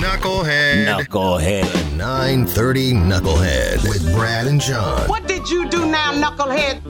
Knucklehead. Knucklehead. 930 Knucklehead with Brad and John. What did you do now, knucklehead?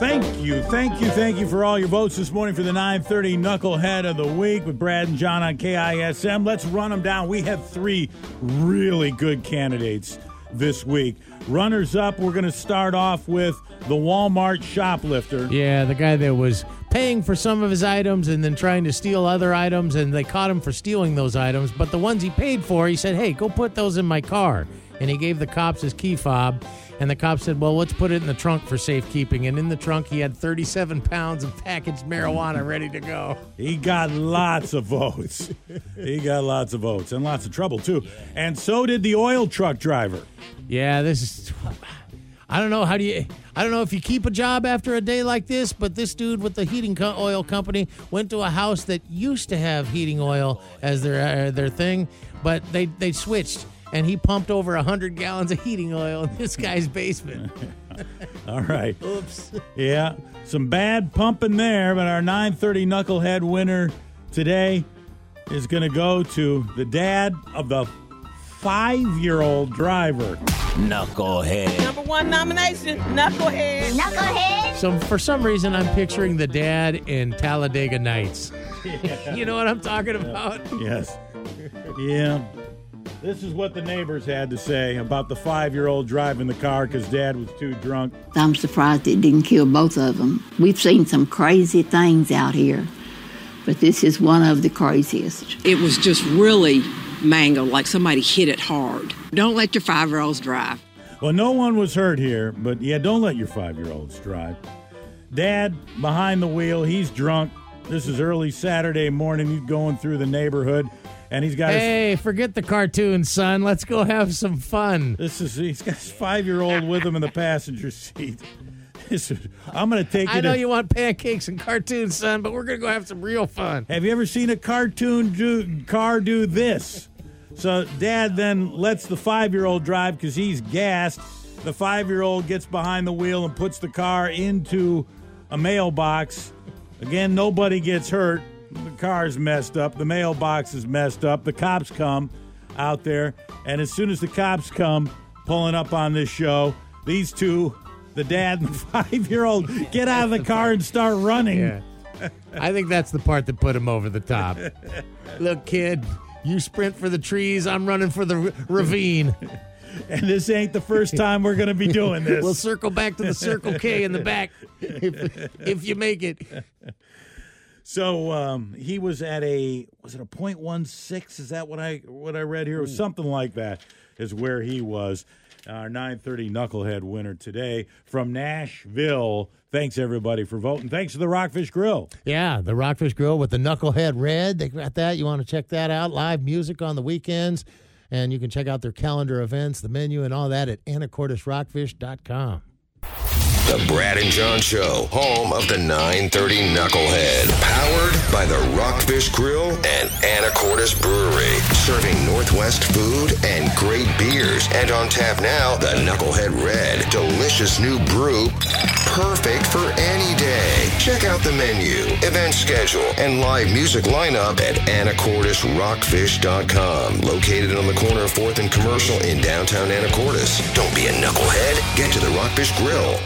Thank you, thank you, thank you for all your votes this morning for the 930 Knucklehead of the Week with Brad and John on KISM. Let's run them down. We have three really good candidates this week. Runners up, we're going to start off with the Walmart shoplifter. Yeah, the guy that was paying for some of his items and then trying to steal other items, and they caught him for stealing those items. But the ones he paid for, he said, "Hey, go put those in my car." And he gave the cops his key fob, and the cops said, "Well, let's put it in the trunk for safekeeping." And in the trunk, he had 37 pounds of packaged marijuana ready to go. He got lots of votes. He got lots of votes and lots of trouble, too. And so did the oil truck driver. Yeah, this is. I don't know how do you. I don't know if you keep a job after a day like this, but this dude with the heating co- oil company went to a house that used to have heating oil as their uh, their thing, but they they switched, and he pumped over hundred gallons of heating oil in this guy's basement. All right. Oops. Yeah, some bad pumping there, but our 930 Knucklehead winner today is going to go to the dad of the five year old driver. Knucklehead. Number one nomination, knucklehead. Knucklehead. So for some reason, I'm picturing the dad in Talladega Nights. you know what I'm talking about? Yes. Yeah. This is what the neighbors had to say about the five year old driving the car because dad was too drunk. I'm surprised it didn't kill both of them. We've seen some crazy things out here, but this is one of the craziest. It was just really mangled, like somebody hit it hard. Don't let your five year olds drive. Well, no one was hurt here, but yeah, don't let your five year olds drive. Dad behind the wheel, he's drunk. This is early Saturday morning. He's going through the neighborhood and he's got his Hey, forget the cartoons, son. Let's go have some fun. This is he's got his five year old with him in the passenger seat. This is- I'm going to take you. I know to, you want pancakes and cartoons, son, but we're gonna go have some real fun. Have you ever seen a cartoon do, car do this? So dad then lets the five year old drive because he's gassed. The five year old gets behind the wheel and puts the car into a mailbox. Again, nobody gets hurt. The car's messed up. The mailbox is messed up. The cops come out there. And as soon as the cops come pulling up on this show, these two, the dad and the five year old, get out of the car and start running. Yeah. I think that's the part that put him over the top. Look, kid, you sprint for the trees. I'm running for the ravine. And this ain't the first time we're going to be doing this. We'll circle back to the Circle K in the back if, if you make it. So um, he was at a was it a point one six? Is that what I what I read here? Or something like that is where he was. Our nine thirty knucklehead winner today from Nashville. Thanks everybody for voting. Thanks to the Rockfish Grill. Yeah, the Rockfish Grill with the Knucklehead Red. They got that. You want to check that out? Live music on the weekends. And you can check out their calendar events, the menu, and all that at anacortesrockfish.com. The Brad and John Show, home of the 930 Knucklehead. Powered by the Rockfish Grill and Anacortes Brewery. Serving Northwest food and great beers. And on tap now, the Knucklehead Red. Delicious new brew. Perfect for any day. Check out the menu, event schedule, and live music lineup at anacortesrockfish.com. Located on the corner of 4th and Commercial in downtown Anacortes. Don't be a knucklehead. Get to the Rockfish Grill.